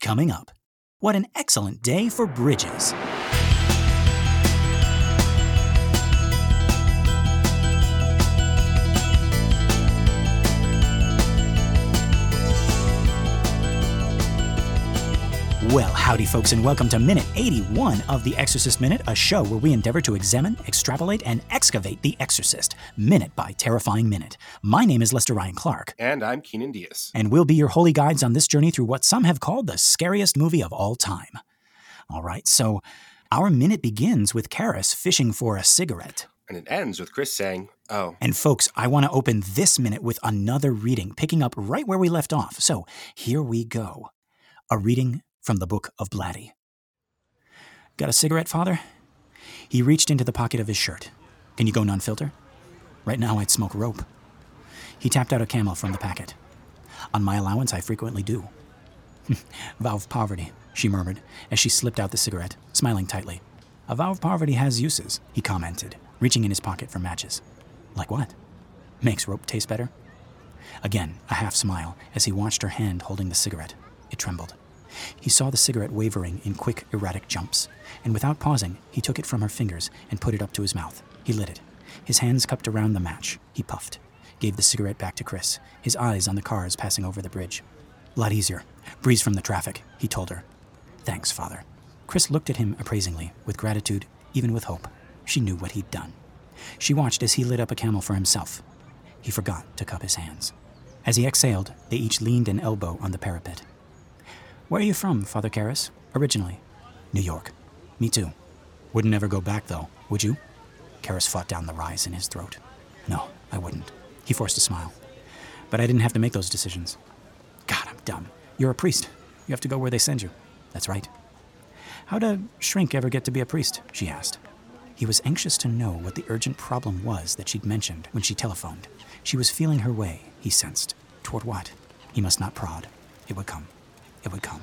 Coming up, what an excellent day for bridges. Well, howdy, folks, and welcome to minute 81 of The Exorcist Minute, a show where we endeavor to examine, extrapolate, and excavate The Exorcist, minute by terrifying minute. My name is Lester Ryan Clark. And I'm Keenan Diaz. And we'll be your holy guides on this journey through what some have called the scariest movie of all time. All right, so our minute begins with Karras fishing for a cigarette. And it ends with Chris saying, Oh. And folks, I want to open this minute with another reading, picking up right where we left off. So here we go. A reading from the Book of Blatty. Got a cigarette, Father? He reached into the pocket of his shirt. Can you go non filter? Right now, I'd smoke rope. He tapped out a camel from the packet. On my allowance, I frequently do. vow of poverty, she murmured as she slipped out the cigarette, smiling tightly. A vow of poverty has uses, he commented, reaching in his pocket for matches. Like what? Makes rope taste better? Again, a half smile as he watched her hand holding the cigarette. It trembled. He saw the cigarette wavering in quick, erratic jumps, and without pausing, he took it from her fingers and put it up to his mouth. He lit it. His hands cupped around the match. He puffed, gave the cigarette back to Chris, his eyes on the cars passing over the bridge. Lot easier. Breeze from the traffic, he told her. Thanks, Father. Chris looked at him appraisingly, with gratitude, even with hope. She knew what he'd done. She watched as he lit up a camel for himself. He forgot to cup his hands. As he exhaled, they each leaned an elbow on the parapet. Where are you from, Father Karras? Originally? New York. Me too. Wouldn't ever go back, though, would you? Karras fought down the rise in his throat. No, I wouldn't. He forced a smile. But I didn't have to make those decisions. God, I'm dumb. You're a priest. You have to go where they send you. That's right. How'd a shrink ever get to be a priest? she asked. He was anxious to know what the urgent problem was that she'd mentioned when she telephoned. She was feeling her way, he sensed. Toward what? He must not prod. It would come it would come.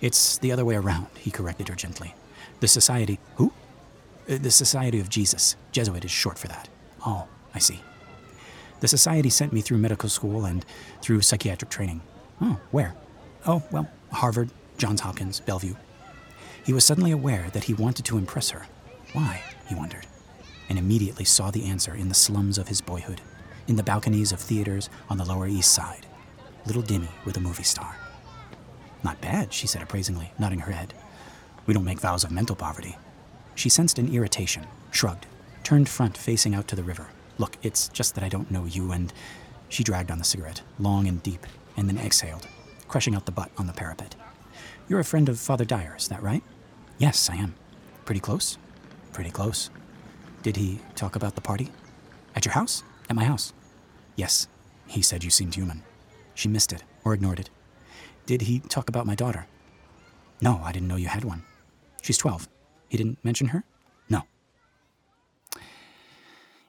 It's the other way around, he corrected her gently. The Society. Who? Uh, the Society of Jesus. Jesuit is short for that. Oh, I see. The Society sent me through medical school and through psychiatric training. Oh, where? Oh, well, Harvard, Johns Hopkins, Bellevue. He was suddenly aware that he wanted to impress her. Why? he wondered, and immediately saw the answer in the slums of his boyhood, in the balconies of theaters on the Lower East Side. Little Dimmy with a movie star. Not bad, she said appraisingly, nodding her head. We don't make vows of mental poverty. She sensed an irritation, shrugged, turned front facing out to the river. Look, it's just that I don't know you, and she dragged on the cigarette, long and deep, and then exhaled, crushing out the butt on the parapet. You're a friend of Father Dyer, is that right? Yes, I am. Pretty close? Pretty close. Did he talk about the party? At your house? At my house? Yes. He said you seemed human. She missed it, or ignored it. Did he talk about my daughter? No, I didn't know you had one. She's 12. He didn't mention her? No.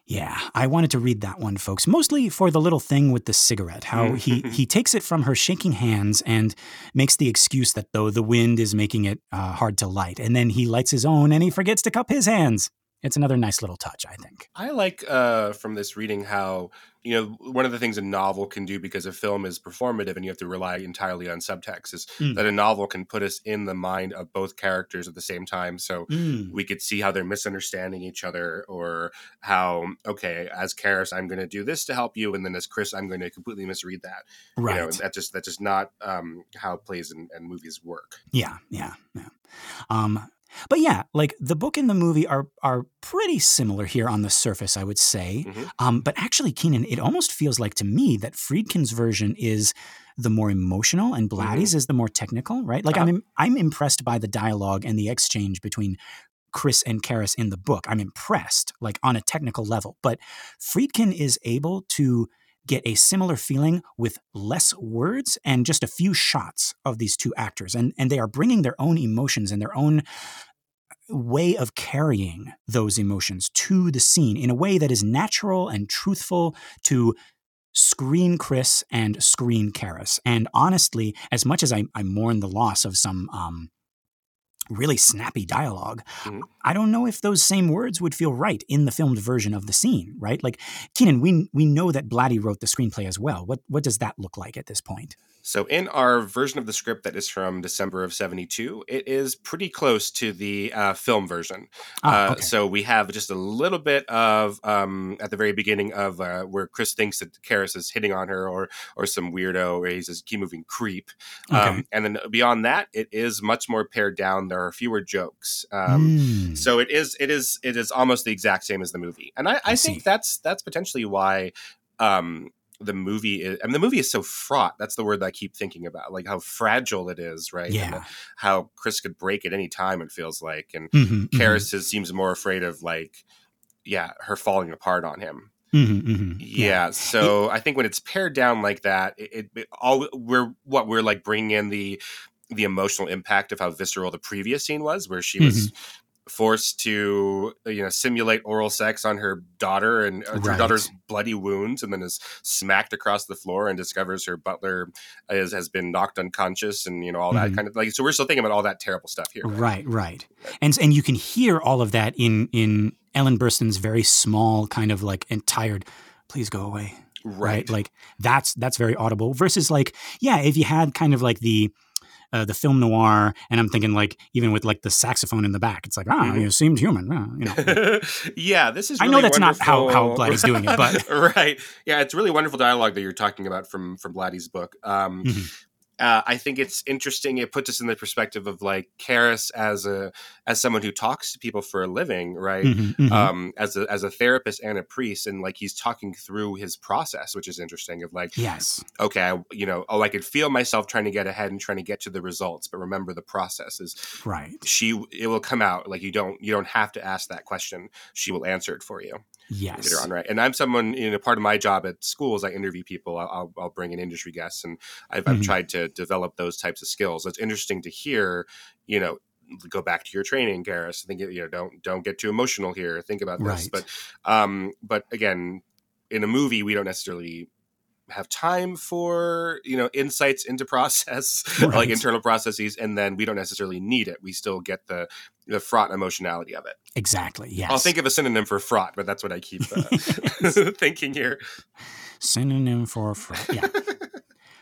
Yeah, I wanted to read that one, folks, mostly for the little thing with the cigarette, how he, he takes it from her shaking hands and makes the excuse that, though, the wind is making it uh, hard to light. And then he lights his own and he forgets to cup his hands. It's another nice little touch, I think. I like uh, from this reading how you know one of the things a novel can do because a film is performative and you have to rely entirely on subtext is mm. that a novel can put us in the mind of both characters at the same time so mm. we could see how they're misunderstanding each other or how okay as Karras I'm going to do this to help you and then as Chris I'm going to completely misread that right you know, that just that's just not um, how plays and, and movies work yeah yeah yeah um, but yeah, like the book and the movie are are pretty similar here on the surface, I would say. Mm-hmm. Um, but actually, Keenan, it almost feels like to me that Friedkin's version is the more emotional and Blatty's mm-hmm. is the more technical, right? Like uh, I'm I'm impressed by the dialogue and the exchange between Chris and Karras in the book. I'm impressed, like on a technical level. But Friedkin is able to get a similar feeling with less words and just a few shots of these two actors. And, and they are bringing their own emotions and their own way of carrying those emotions to the scene in a way that is natural and truthful to screen Chris and screen Karras. And honestly, as much as I, I mourn the loss of some um, really snappy dialog mm-hmm. I don't know if those same words would feel right in the filmed version of the scene, right? Like Keenan, we we know that Blatty wrote the screenplay as well. What what does that look like at this point? So, in our version of the script that is from December of 72, it is pretty close to the uh, film version. Ah, uh, so, we have just a little bit of, um, at the very beginning of uh, where Chris thinks that Karras is hitting on her or or some weirdo, or he's a key moving creep. Okay. Um, and then beyond that, it is much more pared down. There are fewer jokes. Um, mm. So, it is, it is, it is almost the exact same as the movie. And I, I, I think that's, that's potentially why um, the movie is I mean the movie is so fraught. That's the word that I keep thinking about. Like how fragile it is, right? Yeah. how Chris could break at any time, it feels like. And mm-hmm, Karras mm-hmm. seems more afraid of like, yeah, her falling apart on him. Mm-hmm, mm-hmm. yeah, yeah, So it, I think when it's pared down like that, it, it, all we're what we're like bringing in the the emotional impact of how visceral the previous scene was, where she was mm-hmm forced to you know simulate oral sex on her daughter and uh, right. her daughter's bloody wounds and then is smacked across the floor and discovers her butler is, has been knocked unconscious and you know all that mm-hmm. kind of like so we're still thinking about all that terrible stuff here right right, right. and and you can hear all of that in in ellen burstyn's very small kind of like and tired please go away right. right like that's that's very audible versus like yeah if you had kind of like the uh, the film noir, and I'm thinking like even with like the saxophone in the back, it's like ah, mm-hmm. you seemed human. Ah, you know. yeah, this is. Really I know that's wonderful. not how how Blatty's doing it, but right, yeah, it's really wonderful dialogue that you're talking about from from Blatty's book. Um, mm-hmm uh, I think it's interesting. It puts us in the perspective of like Karras as a as someone who talks to people for a living, right? Mm-hmm, mm-hmm. Um, as a as a therapist and a priest, and like he's talking through his process, which is interesting. Of like, yes, okay, I, you know, oh, I could feel myself trying to get ahead and trying to get to the results, but remember the process is right. She it will come out like you don't you don't have to ask that question. She will answer it for you yes later on right and i'm someone you know part of my job at school is i interview people i'll, I'll bring in industry guests and I've, mm-hmm. I've, tried to develop those types of skills it's interesting to hear you know go back to your training Karras think you know don't don't get too emotional here think about this right. but um but again in a movie we don't necessarily have time for you know insights into process right. like internal processes and then we don't necessarily need it we still get the the fraught emotionality of it exactly yes i'll think of a synonym for fraught but that's what i keep uh, thinking here synonym for fraught yeah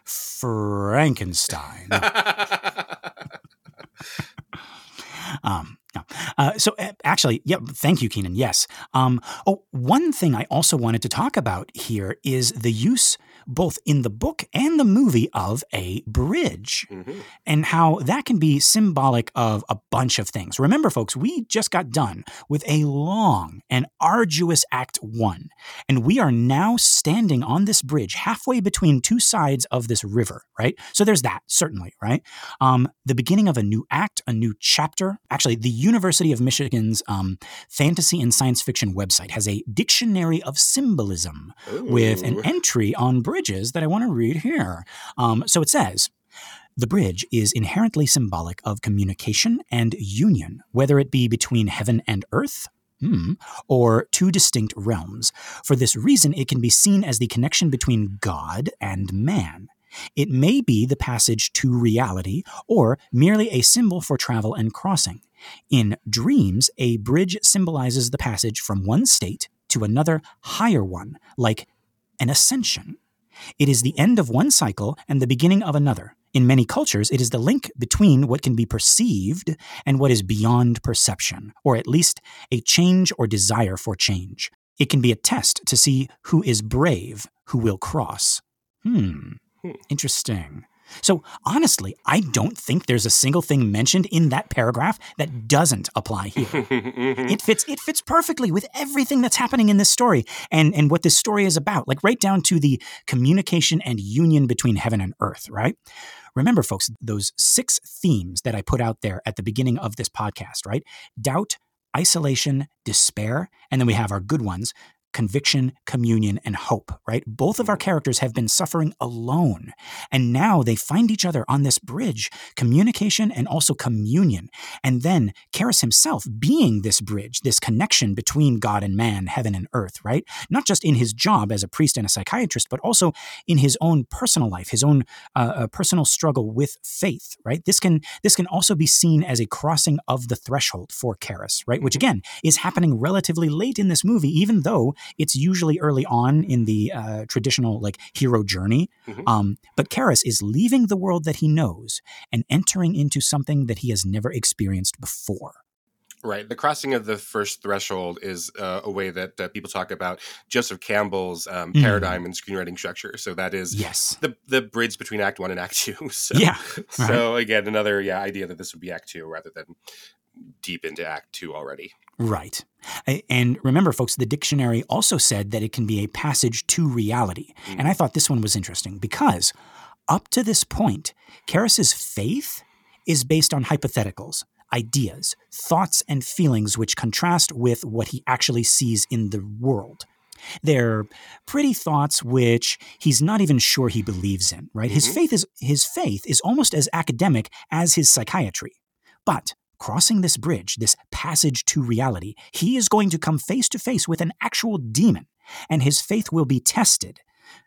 frankenstein um uh, so uh, actually, yeah, thank you, Keenan. Yes. Um, oh, one thing I also wanted to talk about here is the use, both in the book and the movie, of a bridge, mm-hmm. and how that can be symbolic of a bunch of things. Remember, folks, we just got done with a long and arduous Act One, and we are now standing on this bridge halfway between two sides of this river. Right. So there's that certainly. Right. Um, the beginning of a new act, a new chapter. Actually, the University of Michigan's um, fantasy and science fiction website has a dictionary of symbolism Ooh. with an entry on bridges that I want to read here. Um, so it says, the bridge is inherently symbolic of communication and union, whether it be between heaven and earth, hmm, or two distinct realms. For this reason, it can be seen as the connection between God and man. It may be the passage to reality, or merely a symbol for travel and crossing. In dreams, a bridge symbolizes the passage from one state to another higher one, like an ascension. It is the end of one cycle and the beginning of another. In many cultures, it is the link between what can be perceived and what is beyond perception, or at least a change or desire for change. It can be a test to see who is brave, who will cross. Hmm, hmm. interesting. So honestly, I don't think there's a single thing mentioned in that paragraph that doesn't apply here. it fits it fits perfectly with everything that's happening in this story and and what this story is about, like right down to the communication and union between heaven and earth, right? Remember folks, those six themes that I put out there at the beginning of this podcast, right? Doubt, isolation, despair, and then we have our good ones, conviction, communion, and hope, right? Both of our characters have been suffering alone. And now they find each other on this bridge, communication and also communion. And then Karras himself being this bridge, this connection between God and man, heaven and earth, right? Not just in his job as a priest and a psychiatrist, but also in his own personal life, his own uh, uh personal struggle with faith, right? This can this can also be seen as a crossing of the threshold for Karras, right? Which mm-hmm. again is happening relatively late in this movie, even though it's usually early on in the uh, traditional like hero journey. Mm-hmm. Um, but Karras is leaving the world that he knows and entering into something that he has never experienced before. Right. The crossing of the first threshold is uh, a way that uh, people talk about Joseph Campbell's um, mm. paradigm and screenwriting structure. So that is yes. the the bridge between Act One and Act Two. So, yeah. So again, another yeah idea that this would be Act Two rather than deep into Act Two already. Right. And remember, folks, the dictionary also said that it can be a passage to reality. Mm. And I thought this one was interesting because up to this point, Karras's faith is based on hypotheticals ideas, thoughts, and feelings which contrast with what he actually sees in the world. They're pretty thoughts which he's not even sure he believes in, right? Mm-hmm. His faith is his faith is almost as academic as his psychiatry. But crossing this bridge, this passage to reality, he is going to come face to face with an actual demon, and his faith will be tested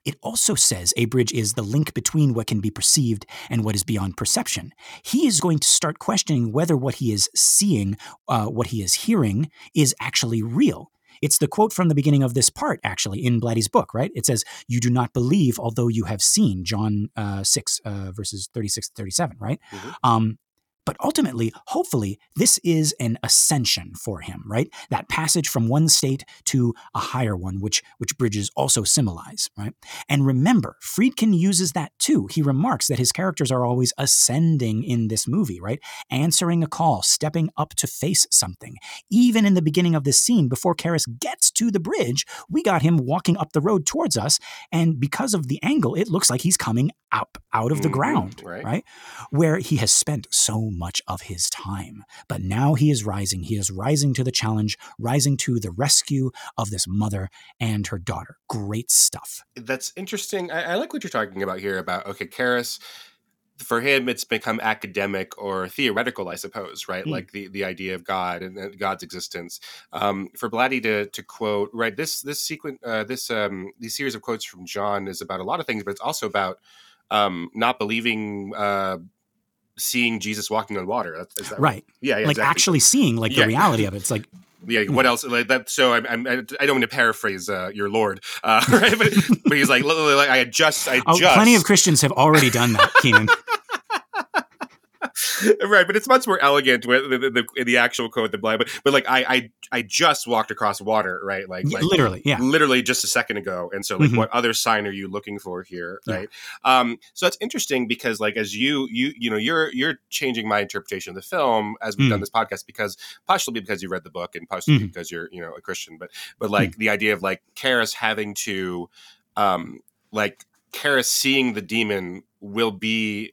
it also says a bridge is the link between what can be perceived and what is beyond perception. He is going to start questioning whether what he is seeing, uh, what he is hearing, is actually real. It's the quote from the beginning of this part, actually, in Blatty's book, right? It says, You do not believe, although you have seen, John uh, 6, uh, verses 36 to 37, right? Mm-hmm. Um, but ultimately, hopefully, this is an ascension for him, right? That passage from one state to a higher one, which, which bridges also symbolize, right? And remember, Friedkin uses that too. He remarks that his characters are always ascending in this movie, right? Answering a call, stepping up to face something. Even in the beginning of this scene, before Karras gets to the bridge, we got him walking up the road towards us. And because of the angle, it looks like he's coming up out of the mm-hmm, ground, right. right? Where he has spent so much of his time. But now he is rising. He is rising to the challenge, rising to the rescue of this mother and her daughter. Great stuff. That's interesting. I, I like what you're talking about here about, okay, Karras for him it's become academic or theoretical i suppose right mm. like the, the idea of god and god's existence um, for blatty to, to quote right this this sequence uh, this um, these series of quotes from john is about a lot of things but it's also about um, not believing uh, seeing Jesus walking on water. Is that right? right? Yeah, yeah, like exactly. actually seeing like yeah. the reality of it. It's like yeah. What else? Like that. So I'm, I'm, I don't want to paraphrase uh, your Lord, uh, right? But, but he's like, like I just, I oh, just. Plenty of Christians have already done that, Keenan. right, but it's much more elegant with the, the, the, the actual quote than blind. But but like I I I just walked across water, right? Like, like literally, yeah, literally just a second ago. And so like, mm-hmm. what other sign are you looking for here, right? Yeah. Um, so that's interesting because like as you you you know you're you're changing my interpretation of the film as we've mm. done this podcast because partially because you read the book and partially mm. because you're you know a Christian, but but like mm. the idea of like Karras having to um like Karras seeing the demon will be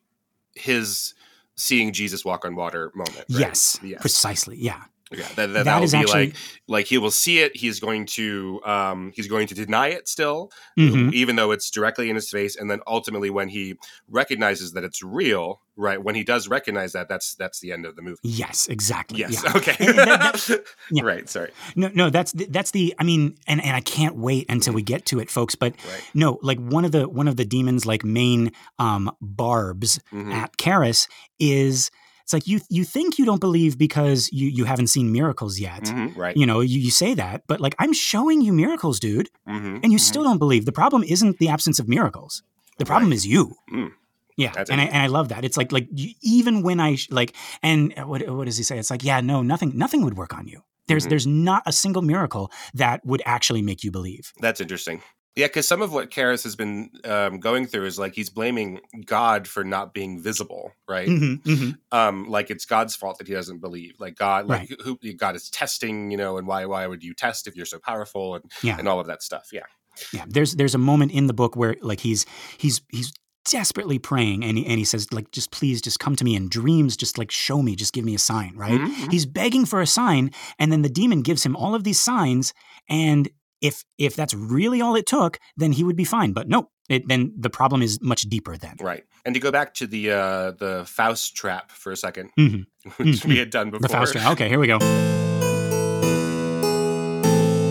his seeing Jesus walk on water moment. Right? Yes, yes, precisely. Yeah. Yeah, that, that, that is actually like, like he will see it. He's going to um, he's going to deny it still, mm-hmm. even though it's directly in his face. And then ultimately, when he recognizes that it's real, right? When he does recognize that, that's that's the end of the movie. Yes, exactly. Yes. Yeah. Okay. that, that, yeah. Right. Sorry. No, no. That's that's the. I mean, and and I can't wait until we get to it, folks. But right. no, like one of the one of the demons like main um, barbs mm-hmm. at Karras is it's like you you think you don't believe because you you haven't seen miracles yet. Mm-hmm, right. You know, you, you say that, but like I'm showing you miracles, dude. Mm-hmm, and you mm-hmm. still don't believe. The problem isn't the absence of miracles. The problem right. is you. Mm. Yeah, That's and I, and I love that. It's like like you, even when I like and what what does he say? It's like yeah, no, nothing nothing would work on you. There's mm-hmm. there's not a single miracle that would actually make you believe. That's interesting. Yeah, because some of what Karras has been um, going through is like he's blaming God for not being visible, right? Mm-hmm, mm-hmm. Um, like it's God's fault that he doesn't believe. Like God, like right. who, God is testing, you know, and why why would you test if you're so powerful and yeah. and all of that stuff. Yeah, yeah. There's there's a moment in the book where like he's he's he's desperately praying and he, and he says like just please just come to me in dreams just like show me just give me a sign right mm-hmm. he's begging for a sign and then the demon gives him all of these signs and if if that's really all it took, then he would be fine. But no, it, then the problem is much deeper. Then right. And to go back to the uh, the Faust trap for a 2nd mm-hmm. which mm-hmm. we had done before. The Faust trap. Okay, here we go.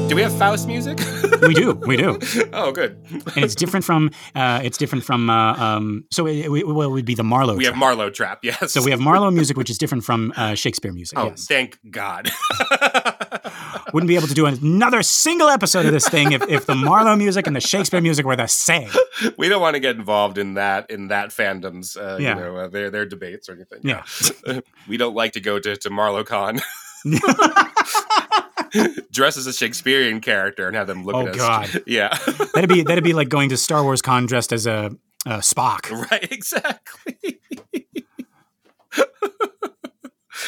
Do we have Faust music? we do. We do. oh, good. and it's different from. Uh, it's different from. Uh, um, so it, it, well, it would be the Marlowe. Trap. We trap. have Marlowe trap. Yes. So we have Marlowe music, which is different from uh, Shakespeare music. Oh, yes. thank God. wouldn't be able to do another single episode of this thing if, if the Marlowe music and the Shakespeare music were the same. We don't want to get involved in that in that fandom's uh, yeah. you know uh, their their debates or anything. Yeah, we don't like to go to to Marlowe Con. dress as a Shakespearean character and have them look oh, at us. God. Yeah. that'd be that'd be like going to Star Wars Con dressed as a, a Spock. Right, exactly.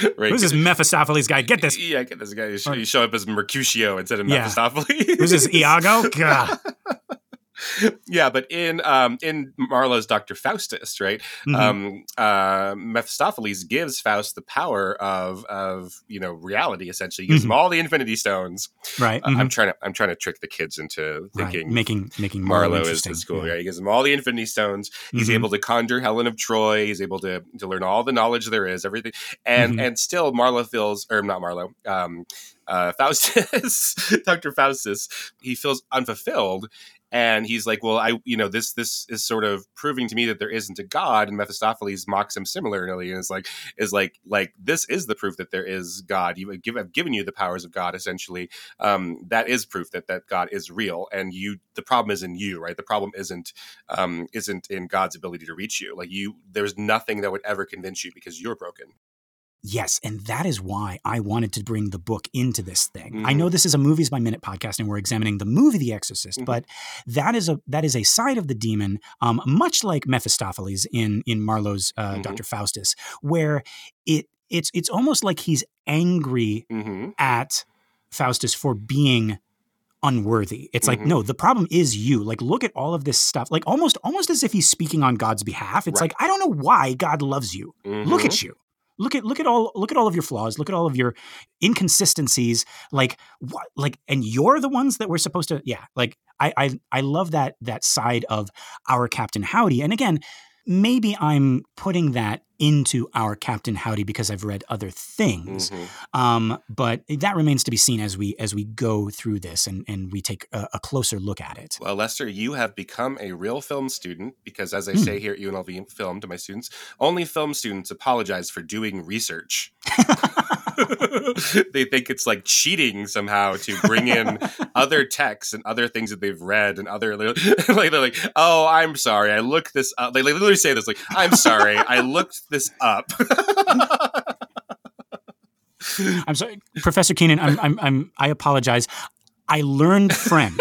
right. Who's this Mephistopheles guy? Get this. Yeah, get this guy. You show up as Mercutio instead of yeah. Mephistopheles. Who's this Iago? God yeah, but in um, in Marlowe's Doctor Faustus, right? Mm-hmm. Um, uh, Mephistopheles gives Faust the power of of you know reality. Essentially, gives mm-hmm. him all the Infinity Stones. Right. Uh, mm-hmm. I'm trying to I'm trying to trick the kids into thinking right. making making Marlowe, is the school. Yeah. He gives him all the Infinity Stones. He's mm-hmm. able to conjure Helen of Troy. He's able to to learn all the knowledge there is, everything, and mm-hmm. and still Marlowe feels or not Marlowe. Um, uh, Faustus, Dr. Faustus, he feels unfulfilled and he's like well i you know this this is sort of proving to me that there isn't a god. And mephistopheles mocks him similarly and is like is like like this is the proof that there is god. You give i've given you the powers of god essentially. Um, that is proof that that god is real and you the problem is in you right? The problem isn't um, isn't in god's ability to reach you. Like you there's nothing that would ever convince you because you're broken Yes, and that is why I wanted to bring the book into this thing. Mm-hmm. I know this is a movies by minute podcast, and we're examining the movie The Exorcist, mm-hmm. but that is a that is a side of the demon, um, much like Mephistopheles in in Marlowe's uh, mm-hmm. Doctor Faustus, where it it's it's almost like he's angry mm-hmm. at Faustus for being unworthy. It's like, mm-hmm. no, the problem is you. Like, look at all of this stuff. Like, almost, almost as if he's speaking on God's behalf. It's right. like, I don't know why God loves you. Mm-hmm. Look at you look at look at all look at all of your flaws look at all of your inconsistencies like what like and you're the ones that we're supposed to yeah like i i, I love that that side of our captain howdy and again maybe I'm putting that into our Captain Howdy because I've read other things. Mm-hmm. Um, but that remains to be seen as we as we go through this and, and we take a, a, closer look at it. Well, Lester, you have become a real film student because, as I mm. say here at UNLV Film to my students, only film students apologize for doing research. they think it's like cheating somehow to bring in other texts and other things that they've read and other like they're like, oh, I'm sorry, I looked this up. They literally say this like, I'm sorry, I looked this up. I'm sorry, Professor Keenan. I'm, I'm, I'm, I apologize. I learned French.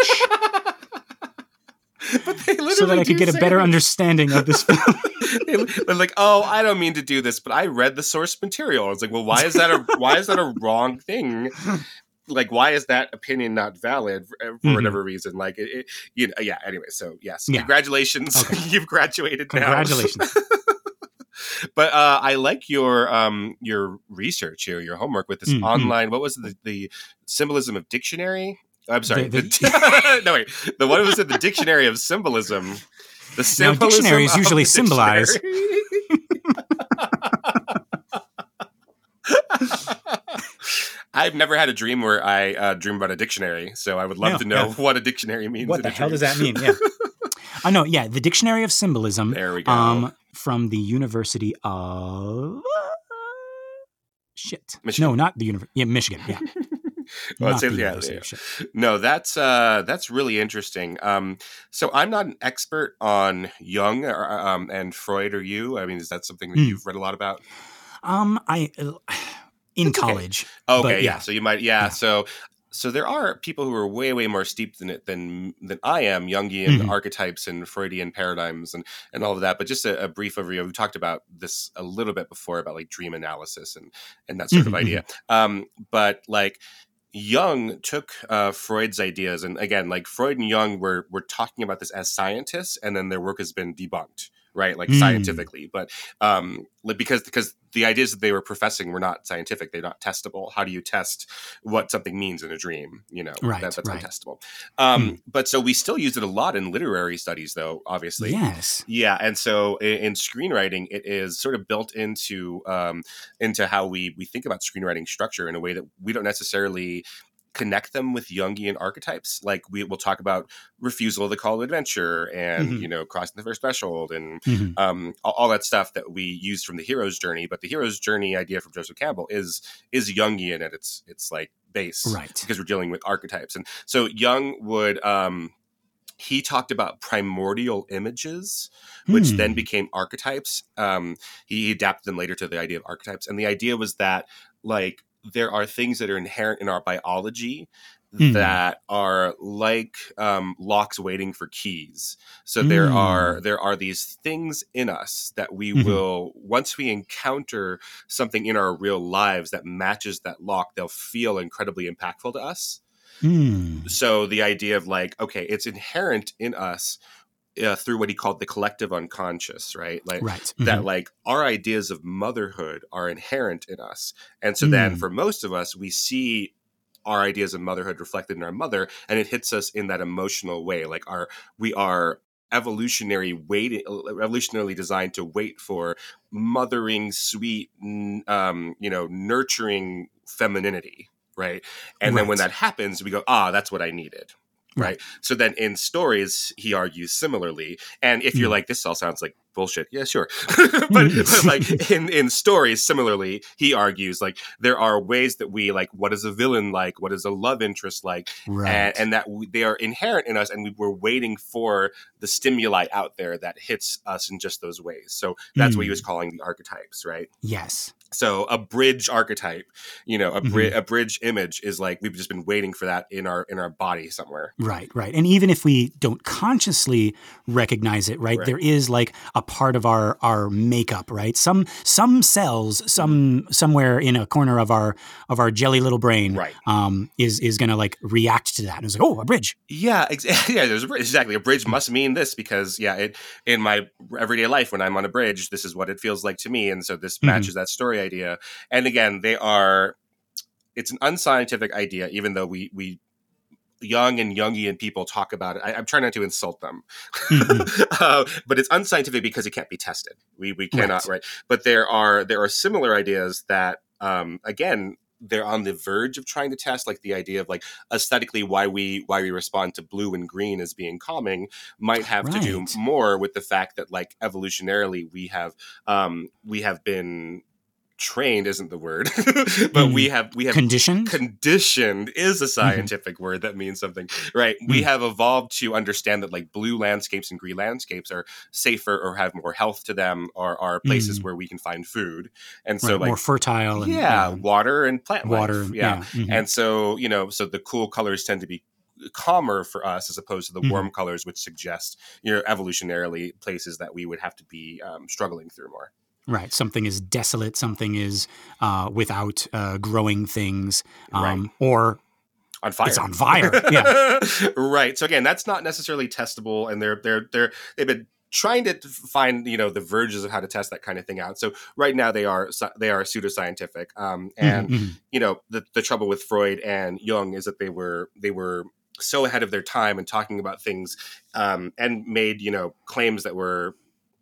so that I could get a better that. understanding of this film. They're like, oh, I don't mean to do this, but I read the source material. It's like, well, why is that a why is that a wrong thing? Like, why is that opinion not valid for, for mm-hmm. whatever reason? Like, it, it, you know, yeah. Anyway, so yes, yeah. congratulations, okay. you've graduated. Congratulations. but uh, I like your um, your research here, your homework with this mm-hmm. online. What was the, the symbolism of dictionary? I'm sorry. The, the, no, wait. The one was in the dictionary of symbolism. The symbolism now, dictionaries usually symbolize. I've never had a dream where I uh, dream about a dictionary, so I would love to know what a dictionary means. What the hell does that mean? Yeah. I know. Yeah, the Dictionary of Symbolism. There we go. Um, from the University of shit. Michigan. No, not the University. Yeah, Michigan. Yeah. well, yeah, yeah. No, that's uh, that's really interesting. Um, so I'm not an expert on Jung or, um, and Freud or you. I mean, is that something that mm. you've read a lot about? Um, I uh, in it's college. Okay, okay yeah. yeah. So you might, yeah. So so there are people who are way way more steeped in it than than I am Jungian mm-hmm. archetypes and Freudian paradigms and and all of that but just a, a, brief overview we talked about this a little bit before about like dream analysis and and that sort mm-hmm. of idea mm-hmm. um, but like Jung took uh, Freud's ideas, and again, like Freud and Jung were were talking about this as scientists, and then their work has been debunked, right? Like mm. scientifically, but um, like because because the ideas that they were professing were not scientific, they're not testable. How do you test what something means in a dream? You know, right, that, that's right. untestable. Um, mm. But so we still use it a lot in literary studies, though. Obviously, yes, yeah. And so in, in screenwriting, it is sort of built into um, into how we we think about screenwriting structure in a way that we don't necessarily connect them with Jungian archetypes. Like we will talk about refusal of the call to adventure and mm-hmm. you know crossing the first threshold and mm-hmm. um, all, all, that stuff that we used from the hero's journey. But the hero's journey idea from Joseph Campbell is is Jungian at its it's like base, Right. Because we're dealing with archetypes, and so Jung would. Um, he talked about primordial images, which Hmm. then became archetypes. Um, he adapted them later to the idea of archetypes, and the idea was that like there are things that are inherent in our biology Hmm. that are like um, locks waiting for keys. So there Hmm. are there are these things in us that we Mhm. will once we encounter something in our real lives that matches that lock, they'll feel incredibly impactful to us. Hmm. So the idea of like, okay, it's inherent in us uh, through what he called the collective unconscious, right? Like Right. that, Mhm. like our ideas of motherhood are inherent in us, and so then Mm. for most of us, we see our ideas of motherhood reflected in our mother, and it hits us in that emotional way. Like our we are evolutionary waiting evolutionarily designed to wait for mothering sweet n- um you know nurturing femininity right and then when that happens we go ah that's what i needed right, so then in stories he argues similarly and if you're Mm. like this all sounds like bullshit yeah sure but, but like in in stories similarly he argues like there are ways that we like what is a villain like what is a love interest like Right. and, and that we, they are inherent in us and we were waiting for the stimuli out there that hits us in just those ways so that's what he Mm. was calling the archetypes right yes. So a bridge archetype you know a, bri- Mm-hmm. a bridge image is like we've just been waiting for that in our in our body somewhere Right, right. And even if we don't consciously recognize it, right, Right. there is like a part of our our makeup, right? Some some cells, some somewhere in a corner of our of our jelly little brain right um is is gonna like react to that. And it's like, oh, a bridge. yeah ex- yeah there's a bridge exactly a bridge must mean this because yeah it in my everyday life when i'm on a bridge this is what it feels like to me and so this Mhm. matches that story idea and again they are it's an unscientific idea even though we we young and Jungian people talk about it. I, I'm trying not to insult them, Mhm. uh, but it's unscientific because it can't be tested. We we cannot Right. right. But there are there are similar ideas that um, again they're on the verge of trying to test, like the idea of like aesthetically why we why we respond to blue and green as being calming might have to do more with the fact that like evolutionarily we have um, we have been trained isn't the word but we have we have Conditioned. conditioned is a scientific word that means something right we Mm. have evolved to understand that like blue landscapes and green landscapes are safer or have more health to them or are places Mm. where we can find food and right, so like more fertile and yeah uh, water and plant water. life. and- yeah, mhm. and so you know so the cool colors tend to be calmer for us as opposed to the Mhm. warm colors which suggest you know evolutionarily places that we would have to be um, struggling through more Right. Something is desolate. Something is uh, without uh, growing things, um, Right. or on fire. It's on fire, yeah. right. So again, that's not necessarily testable, and they're they're they're they've been trying to find you know the verges of how to test that kind of thing out. So right now they are they are pseudoscientific, um, and Mhm, mhm. you know the the trouble with Freud and Jung is that they were they were so ahead of their time and talking about things um, and made you know claims that were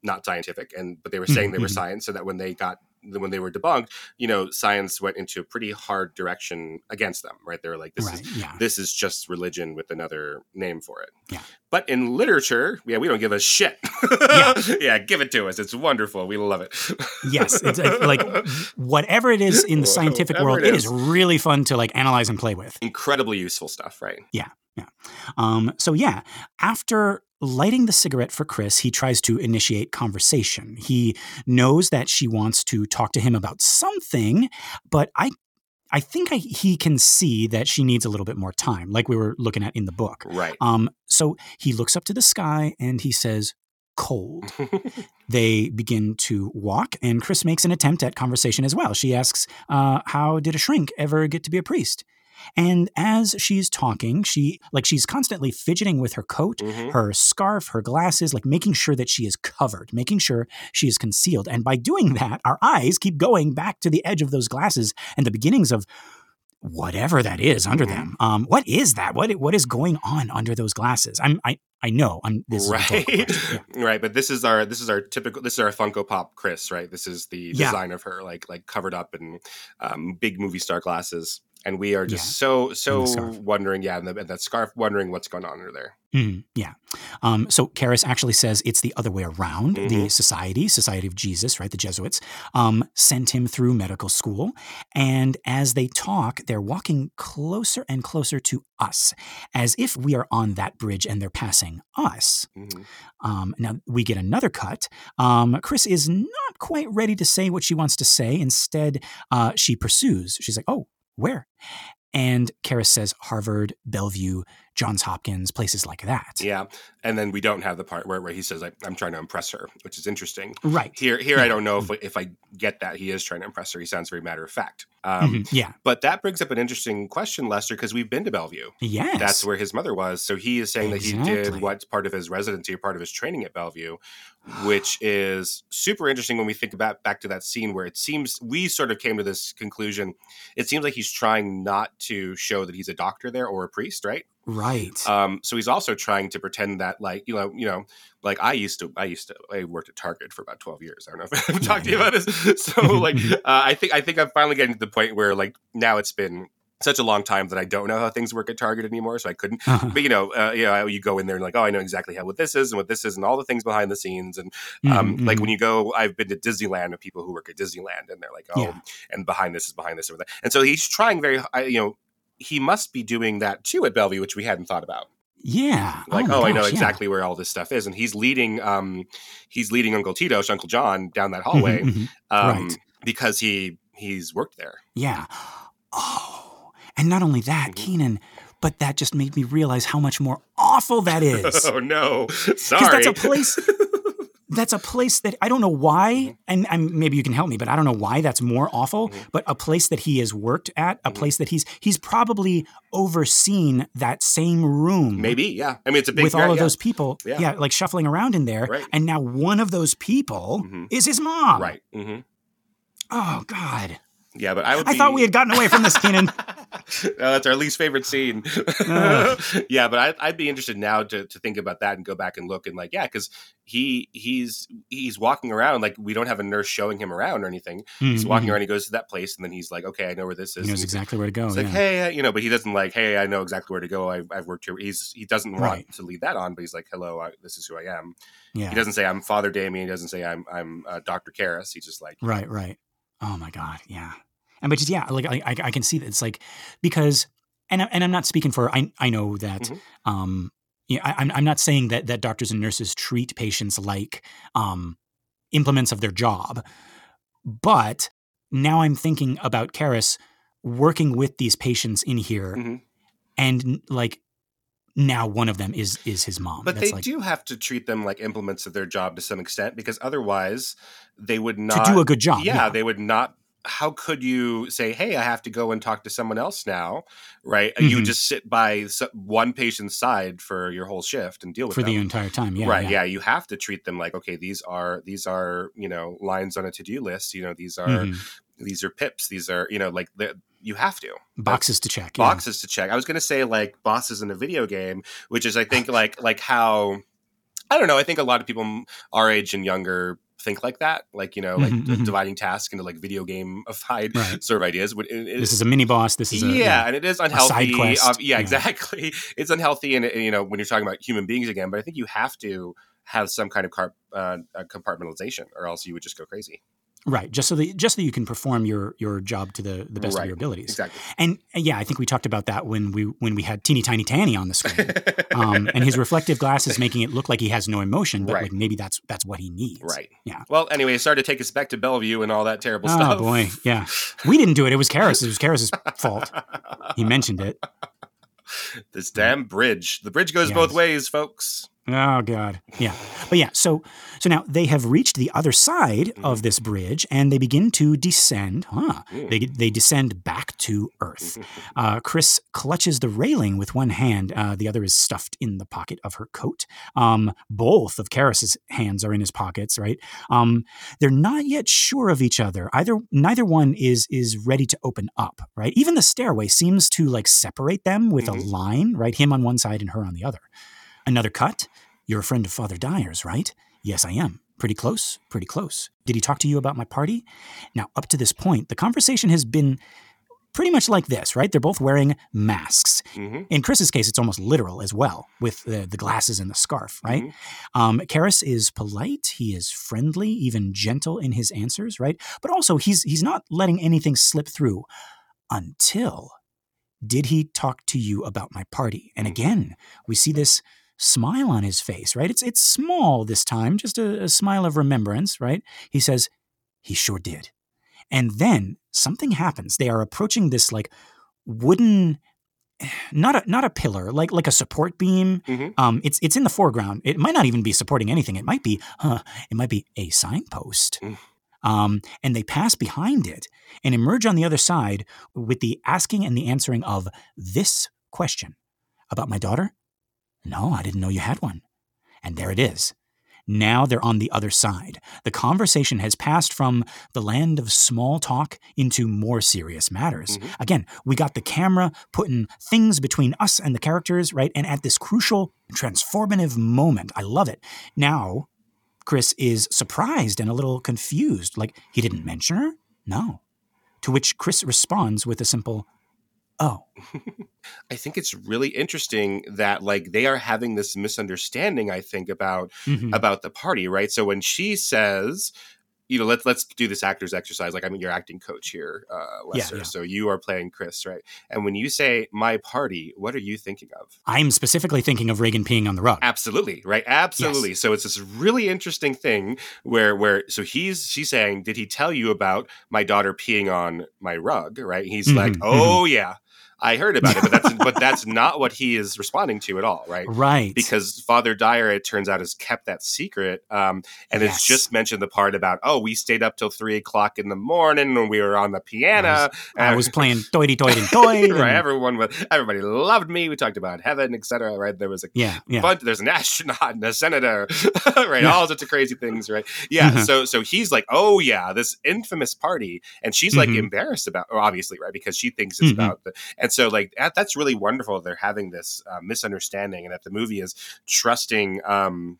not scientific and but they were saying they were Mhm. science so that when they got when they were debunked you know science went into a pretty hard direction against them right they were like this right. is yeah. this is just religion with another name for it Yeah. but in literature yeah we don't give a shit Yeah. yeah give it to us it's wonderful we love it Yes, it's like whatever it is in the scientific Whatever world, it it is is. really fun to like analyze and play with. incredibly useful stuff right yeah yeah. Um, so yeah, after lighting the cigarette for Chris, he tries to initiate conversation. He knows that she wants to talk to him about something, but I I think I, he can see that she needs a little bit more time, like we were looking at in the book. right Um, so he looks up to the sky and he says, "Cold." They begin to walk, and Chris makes an attempt at conversation as well. She asks, uh, "How did a shrink ever get to be a priest?" And as she's talking, she like she's constantly fidgeting with her coat, Mhm. her scarf, her glasses, like making sure that she is covered, making sure she is concealed. And by doing that, our eyes keep going back to the edge of those glasses and the beginnings of whatever that is under Mhm. them. Um, what is that? What what is going on under those glasses? I'm I I know I'm this right. Yeah. right but this is our this is our typical this is our funko pop chris right this is the Yeah. design of her like like covered up in um, big movie star glasses and we are just Yeah. so so wondering, yeah, and, the, and that scarf, wondering what's going on under there. Mhm, yeah. Um, so Karras actually says it's the other way around. The Mhm. Society, Society of Jesus, right? The Jesuits, um, sent him through medical school. And as they talk, they're walking closer and closer to us, as if we are on that bridge and they're passing us. Mhm. Um, now we get another cut. Um, Chris is not quite ready to say what she wants to say. Instead, uh, she pursues. She's like, "Oh, where?" And Karras says, "Harvard, Bellevue, Johns Hopkins, places like that." Yeah, and then we don't have the part where, where he says, like, "I'm trying to impress her," which is interesting. Right. Here, here, I don't know if if I get that he is trying to impress her. He sounds very matter of fact. Um, Mhm. Yeah. But that brings up an interesting question, Lester, because we've been to Bellevue. Yes. That's where his mother was. So he is saying that he did what's part of his residency or part of his training at Bellevue, which is super interesting when we think about back to that scene where it seems we sort of came to this conclusion. It seems like he's trying not to show that he's a doctor there or a priest, right? right. Um, so he's also trying to pretend that, like, you know, you know, like I used to, I used to, I worked at Target for about twelve years. I don't know if I've talked to you about this. So, like, uh, I think, I think I'm finally getting to the point where, like, now it's been such a long time that I don't know how things work at Target anymore. So I couldn't. Uh-huh. But you know, uh, you know, you go in there and like, oh, I know exactly how what this is and what this is and all the things behind the scenes. And um, Mhm, like when you go, I've been to Disneyland with people who work at Disneyland, and they're like, oh, Yeah. and behind this is behind this and that. And so he's trying very, you know, he must be doing that too at Bellevue, which we hadn't thought about yeah. like my oh, i know gosh, yeah. exactly where all this stuff is and he's leading um he's leading uncle tito's uncle john down that hallway Mhm, mhm. um Right. because he he's worked there Yeah. Oh. And not only that, Mhm. Keenan, but that just made me realize how much more awful that is. oh no Because sorry that's a place. That's a place that I don't know why, Mhm. and, and maybe you can help me, but I don't know why that's more awful. Mhm. But a place that he has worked at, a Mhm. place that he's he's probably overseen that same room, maybe yeah i mean it's a big with all yeah, of yeah. those people, Yeah. yeah. like shuffling around in there, Right. and now one of those people Mhm. is his mom. right hmm Oh God! Yeah but i would I be- thought we had gotten away from this, Keenan. Uh, that's our least favorite scene. Ugh. yeah, but I, I'd be interested now to, to think about that and go back and look and like, yeah, because he he's he's walking around like we don't have a nurse showing him around or anything. He's Mhm, walking mhm. around. He goes to that place and then he's like, okay, I know where this is. He knows he's- exactly where to go. It's yeah. like, hey, uh, you know, but he doesn't like, hey, I know exactly where to go. I've, I've worked here. He's he doesn't want Right. to lead that on, but he's like, hello, I, this is who I am. yeah. He doesn't say I'm Father Damien. He doesn't say I'm I'm uh, Doctor Karras. He's just like, Right, right. Oh my God, yeah. And but just yeah, like I, I, I can see that it's like because, and I, and I'm not speaking for I I know that Mhm. um yeah I, I'm I'm not saying that that doctors and nurses treat patients like um implements of their job, but now I'm thinking about Karras working with these patients in here, Mhm. and like now one of them is is his mom. But That's they like, do have to treat them like implements of their job to some extent because otherwise they would to not do a good job. yeah, they would not how could you say hey i have to go and talk to someone else now right you Mhm. would just sit by one patient's side for your whole shift and deal with for them the entire time. Yeah, right yeah. yeah. you have to treat them like okay these are these are you know lines on a to-do list you know these are Mhm. These are pips these are you know like you have to Boxes to check. yeah. boxes to check. I was going to say like bosses in a video game, which is I think like like how I don't know. I think a lot of people our age and younger think like that, like you know, like Mhm, d- mhm. dividing tasks into like video gameified Right. sort of ideas. It- it- This is a mini boss. This is a yeah, and it is unhealthy. side quest. Uh, yeah, Yeah. exactly. It's unhealthy, and, and, you know when you're talking about human beings again. But I think you have to have some kind of car- uh, compartmentalization, or else you would just go crazy. Right, just so that just so you can perform your your job to the, the best of your abilities. Exactly. And yeah, I think we talked about that when we when we had teeny tiny Tanny on the screen, um, and his reflective glasses making it look like he has no emotion, but Right. like maybe that's that's what he needs. right. Yeah. Well, anyway, it started to take us back to Bellevue and all that terrible Oh stuff. Oh boy, yeah. We didn't do it. It was Karras. It was Karras's fault. He mentioned it. this damn bridge. The bridge goes Yes. both ways, folks. Oh God, yeah, but yeah. So so now they have reached the other side of this bridge, and they begin to descend. Huh? Mm. They they descend back to Earth. Uh, Chris clutches the railing with one hand. Uh, the other is stuffed in the pocket of her coat. Um, both of Karras's hands are in his pockets. Right. Um, they're not yet sure of each other. Either neither one is is ready to open up. Right. Even the stairway seems to like separate them with a Mhm. line. Right. Him on one side and her on the other. Another cut. You're a friend of Father Dyer's, right? Yes, I am. Pretty close, pretty close. Did he talk to you about my party? Now, up to this point, the conversation has been pretty much like this, right? They're both wearing masks. hmm In Chris's case, it's almost literal as well, with the, the glasses and the scarf, right? Mm-hmm. Um, Karras is polite, he is friendly, even gentle in his answers, right? But also, he's he's not letting anything slip through until did he talk to you about my party? And Mhm. again, we see this smile on his face, right? It's it's small this time, just a, a smile of remembrance, right? He says, he sure did. And then something happens. They are approaching this like wooden not a not a pillar, like like a support beam. Mhm. Um, it's it's in the foreground. It might not even be supporting anything. It might be, huh, it might be a signpost. Mm. Um, and they pass behind it and emerge on the other side with the asking and the answering of this question about my daughter. No, I didn't know you had one. And there it is. Now they're on the other side. The conversation has passed from the land of small talk into more serious matters. Mhm. Again, we got the camera putting things between us and the characters, right? And at this crucial, transformative moment, I love it. Now, Chris is surprised and a little confused. Like, he didn't mention her? No. To which Chris responds with a simple, oh. I think it's really interesting that like they are having this misunderstanding. I think about Mhm. about the party, right? So when she says, you know, let's let's do this actor's exercise. Like I'm your acting coach here, uh, Lester. yeah. So you are playing Chris, right? And when you say my party, what are you thinking of? I'm specifically thinking of Regan peeing on the rug. Absolutely, right? Absolutely. So it's this really interesting thing where where so he's she's saying, did he tell you about my daughter peeing on my rug? Right? He's like, Mhm, oh yeah, I heard about it, but that's but that's not what he is responding to at all, right? Right. because Father Dyer, it turns out, has kept that secret. Um, and Yes. it's just mentioned the part about, oh, we stayed up till three o'clock in the morning when we were on the piano. I was playing doity doity doy. right. Everyone was, everybody loved me. We talked about heaven, etc. Right. There was a Yeah, yeah. bunch, there's an astronaut and a senator, right? Yeah. All sorts of crazy things, right? Yeah. Mhm. So, so he's like, oh yeah, this infamous party, and she's like Mhm. embarrassed about, obviously, right, because she thinks it's Mhm. about the, and so like that, that's really wonderful. They're having this uh, misunderstanding, and that the movie is trusting, um,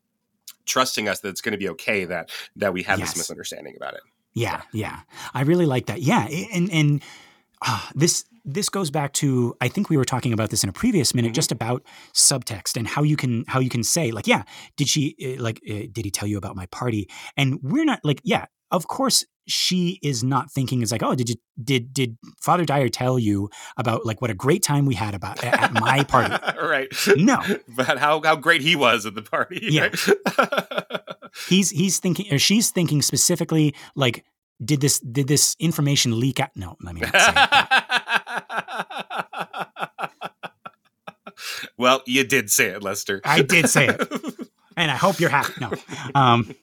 trusting us that it's going to be okay that that we have Yes. this misunderstanding about it. Yeah, yeah. I really like that. Yeah, and and uh, this this goes back to I think we were talking about this in a previous minute, Mhm. just about subtext and how you can how you can say like, yeah, did she uh, like uh, did he tell you about my party? And we're not like, yeah, of course she is not thinking is like, oh, did you did did Father Dyer tell you about like what a great time we had about at, my party? right? No. but how how great he was at the party. Yeah. right? He's he's thinking or she's thinking specifically like. Did this did this information leak out? No, let me not say it. well, you did say it, Lester. I did say it. and I hope you're happy. No, um,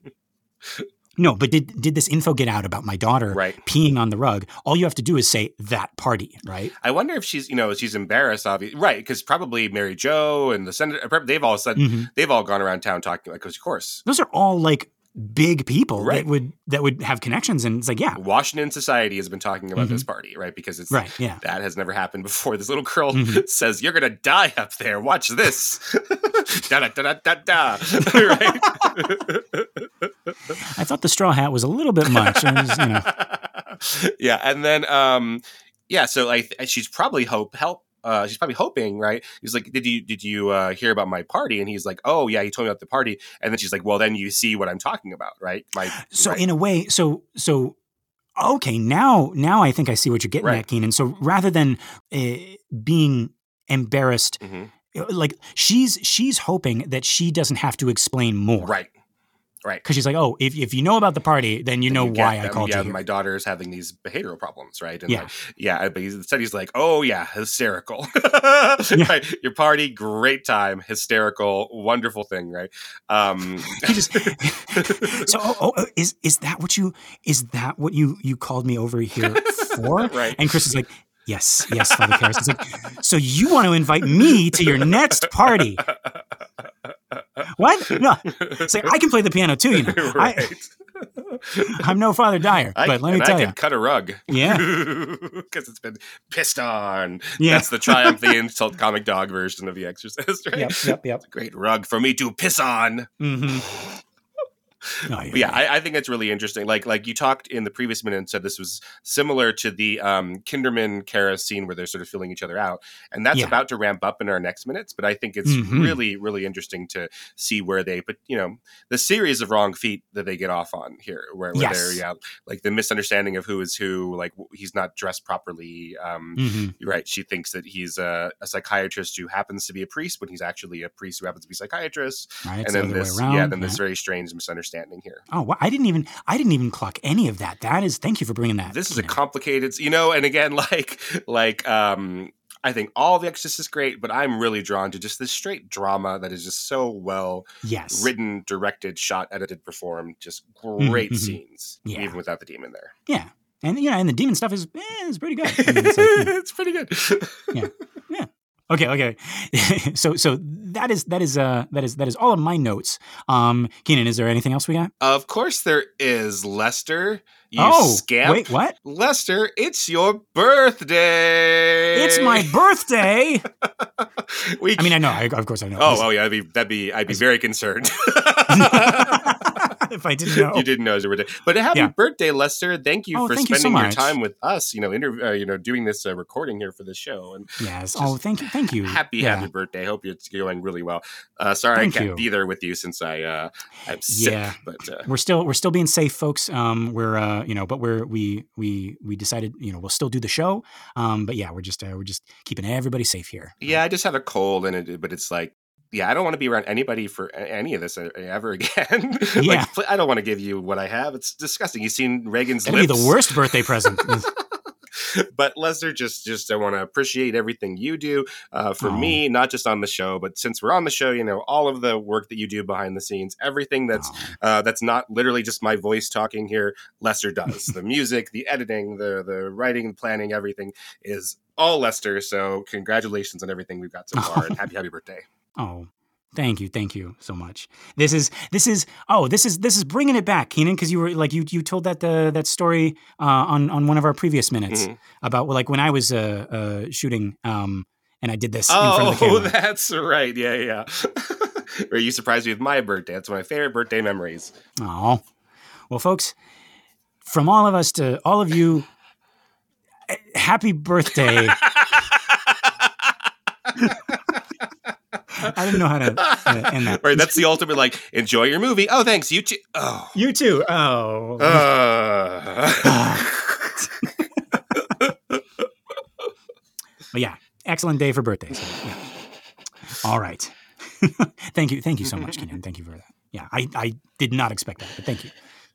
no, but did did this info get out about my daughter right. peeing on the rug? All you have to do is say that party, right? I wonder if she's, you know, she's embarrassed, obviously, right? Because probably Mary Jo and the senator, they've all said, Mhm. they've all gone around town talking like, of course, Those are all like big people Right. that would that would have connections, and it's like, yeah, Washington society has been talking about this party, right? Because it's right, yeah. that has never happened before. This little girl Mhm. says, "You're gonna die up there. Watch this." da da da da da da. right? I thought the straw hat was a little bit much. Was, you know, yeah, and then um, yeah, so like she's probably hope help. Uh, she's probably hoping, right? He's like, "Did you did you uh, hear about my party?" And he's like, "Oh yeah, he told me about the party." And then she's like, "Well, then you see what I'm talking about, right?" My so right. in a way, so so okay, now now I think I see what you're getting Right. at, Keenan. So rather than uh, being embarrassed, Mhm. like she's she's hoping that she doesn't have to explain more, right, right. Because she's like, oh, if, if you know about the party, then you know You why I them, called yeah, you here. My daughter's having these behavioral problems, right? And Yeah. like, yeah. But he said he's like, oh yeah, hysterical. right? Your party, great time, hysterical, wonderful thing, right? Um, He just- so, oh, oh, oh, is is that what you is that what you you called me over here for? right. And Chris is like, yes, yes, Father Karras. It's like, so you want to invite me to your next party? What? No, Say, I can play the piano too. You know, right. I, I'm no Father Dyer, I- but let me tell I you, cut a rug. Yeah. because it's been pissed on. Yeah. That's the triumph, the insult comic dog version of The Exorcist, right? yep, yep, yep. Great rug for me to piss on. hmm Oh, yeah, yeah I, I, think it's really interesting. Like, like you talked in the previous minute and said this was similar to the um, Kinderman Karras scene where they're sort of filling each other out, and that's yeah. about to ramp up in our next minutes. But I think it's mm-hmm. really, really interesting to see where they, but you know, the series of wrong feet that they get off on here, where, where yes. they're yeah, like the misunderstanding of who is who, like he's not dressed properly. Um, mm-hmm. Right? She thinks that he's a, a, psychiatrist who happens to be a priest when he's actually a priest who happens to be a psychiatrist. Right, and then this, yeah, then this very strange misunderstanding here. Oh, I didn't even, I didn't even clock any of that. That is, thank you for bringing that. This is a complicated, you know, and again, like, like, um, I think all the Exorcist is great, but I'm really drawn to just this straight drama that is just so well yes. written, directed, shot, edited, performed. Just great mm-hmm. scenes, yeah. even without the demon there. Yeah, and you know, and the demon stuff is eh, is pretty good. I mean, it's, like, you know, it's pretty good. yeah, yeah. Okay, okay. so so that is that is uh that is that is all of my notes. Um Keenan, is there anything else we got? Of course there is, Lester. You oh, scamp. Wait, what? Lester, it's your birthday. It's my birthday. we, I mean, I know. I, of course, I know. Oh, oh yeah. That'd be that'd be. I'd be very concerned. if I didn't know. You didn't know it was your birthday. But happy yeah. birthday, Lester. Thank you oh, for thank spending you so your time with us, you know, inter- uh, you know, doing this uh, recording here for the show. And Yes. Oh, thank you. Thank you. Happy, yeah. happy birthday. Hope it's going really well. Uh, sorry thank I can't you. be there with you since I uh, I'm sick. Yeah. But uh, we're still we're still being safe, folks. Um, we're uh, you know, but we're we we we decided, you know, we'll still do the show. Um, but yeah, we're just uh, we're just keeping everybody safe here. Yeah, I just have a cold and it but it's like yeah, I don't want to be around anybody for any of this ever again. yeah, like, I don't want to give you what I have. It's disgusting. You've seen Regan's That'd lips. be the worst birthday present. but Lester, just just I want to appreciate everything you do uh, for me, not just on the show, but since we're on the show, you know, all of the work that you do behind the scenes, everything that's uh, that's not literally just my voice talking here. Lester does the music, the editing, the the writing, planning, everything is all Lester. So congratulations on everything we've got so far, and happy happy birthday. Oh, Thank you, thank you so much. This is this is oh this is this is bringing it back, Keenan, because you were like you you told that uh, that story uh, on on one of our previous minutes mm-hmm. about like when I was uh, uh, shooting um, and I did this. Oh, that's right. Yeah, yeah. Were you surprised me with my birthday? That's one of my favorite birthday memories. Oh, well, folks, from all of us to all of you, eh, happy birthday. I didn't know how to uh, end that. Right, that's the ultimate. Like, enjoy your movie. Oh, thanks. You too. Oh, you too. Oh. Uh. but yeah, excellent day for birthdays. Yeah. All right. thank you. Thank you so much, Keenan. Thank you for that. Yeah, I, I did not expect that, but thank you.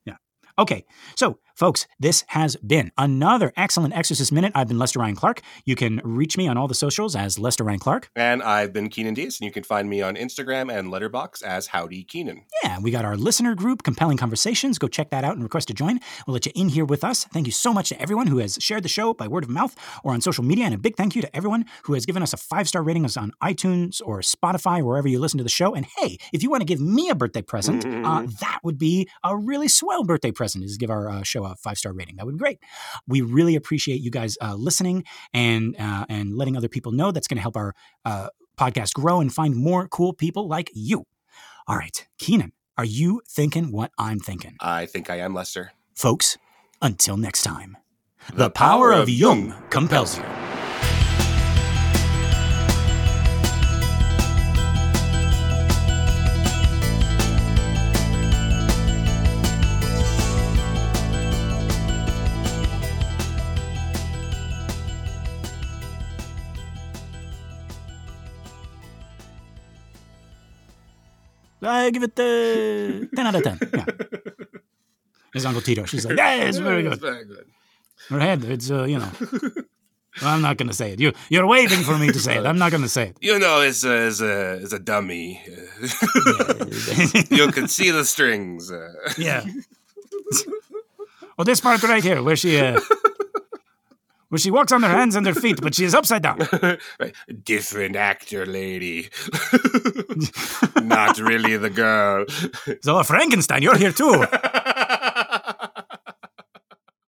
Yeah. Okay. So Folks, this has been another excellent Exorcist Minute. I've been Lester Ryan Clark. You can reach me on all the socials as Lester Ryan Clark. And I've been Keenan Diaz, and you can find me on Instagram and Letterboxd as Howdy Keenan. Yeah, we got our listener group, Compelling Conversations. Go check that out and request to join. We'll let you in here with us. Thank you so much to everyone who has shared the show by word of mouth or on social media. And a big thank you to everyone who has given us a five star rating on iTunes or Spotify, wherever you listen to the show. And hey, if you want to give me a birthday present, mm-hmm. uh, that would be a really swell birthday present, is give our uh, show a five star rating. That would be great. We really appreciate you guys uh, listening and uh, and letting other people know. That's going to help our uh, podcast grow and find more cool people like you. All right, Keenan, are you thinking what I'm thinking? I think I am, Lester. Folks, until next time, the, the power, power, of Jung compels you. I give it uh, 10 out of 10. Yeah. His Uncle Tito. She's like, yeah, it's very good. It's very good. Her head, it's, uh, you know. Well, I'm not going to say it. You, you're waiting for me to say it. I'm not going to say it. You know, it's a, it's a, it's a dummy. you can see the strings. Yeah. well, this part right here, where she, uh, where she walks on her hands and her feet, but she is upside down. Different actor, lady. Not really the girl. So, Frankenstein, you're here too.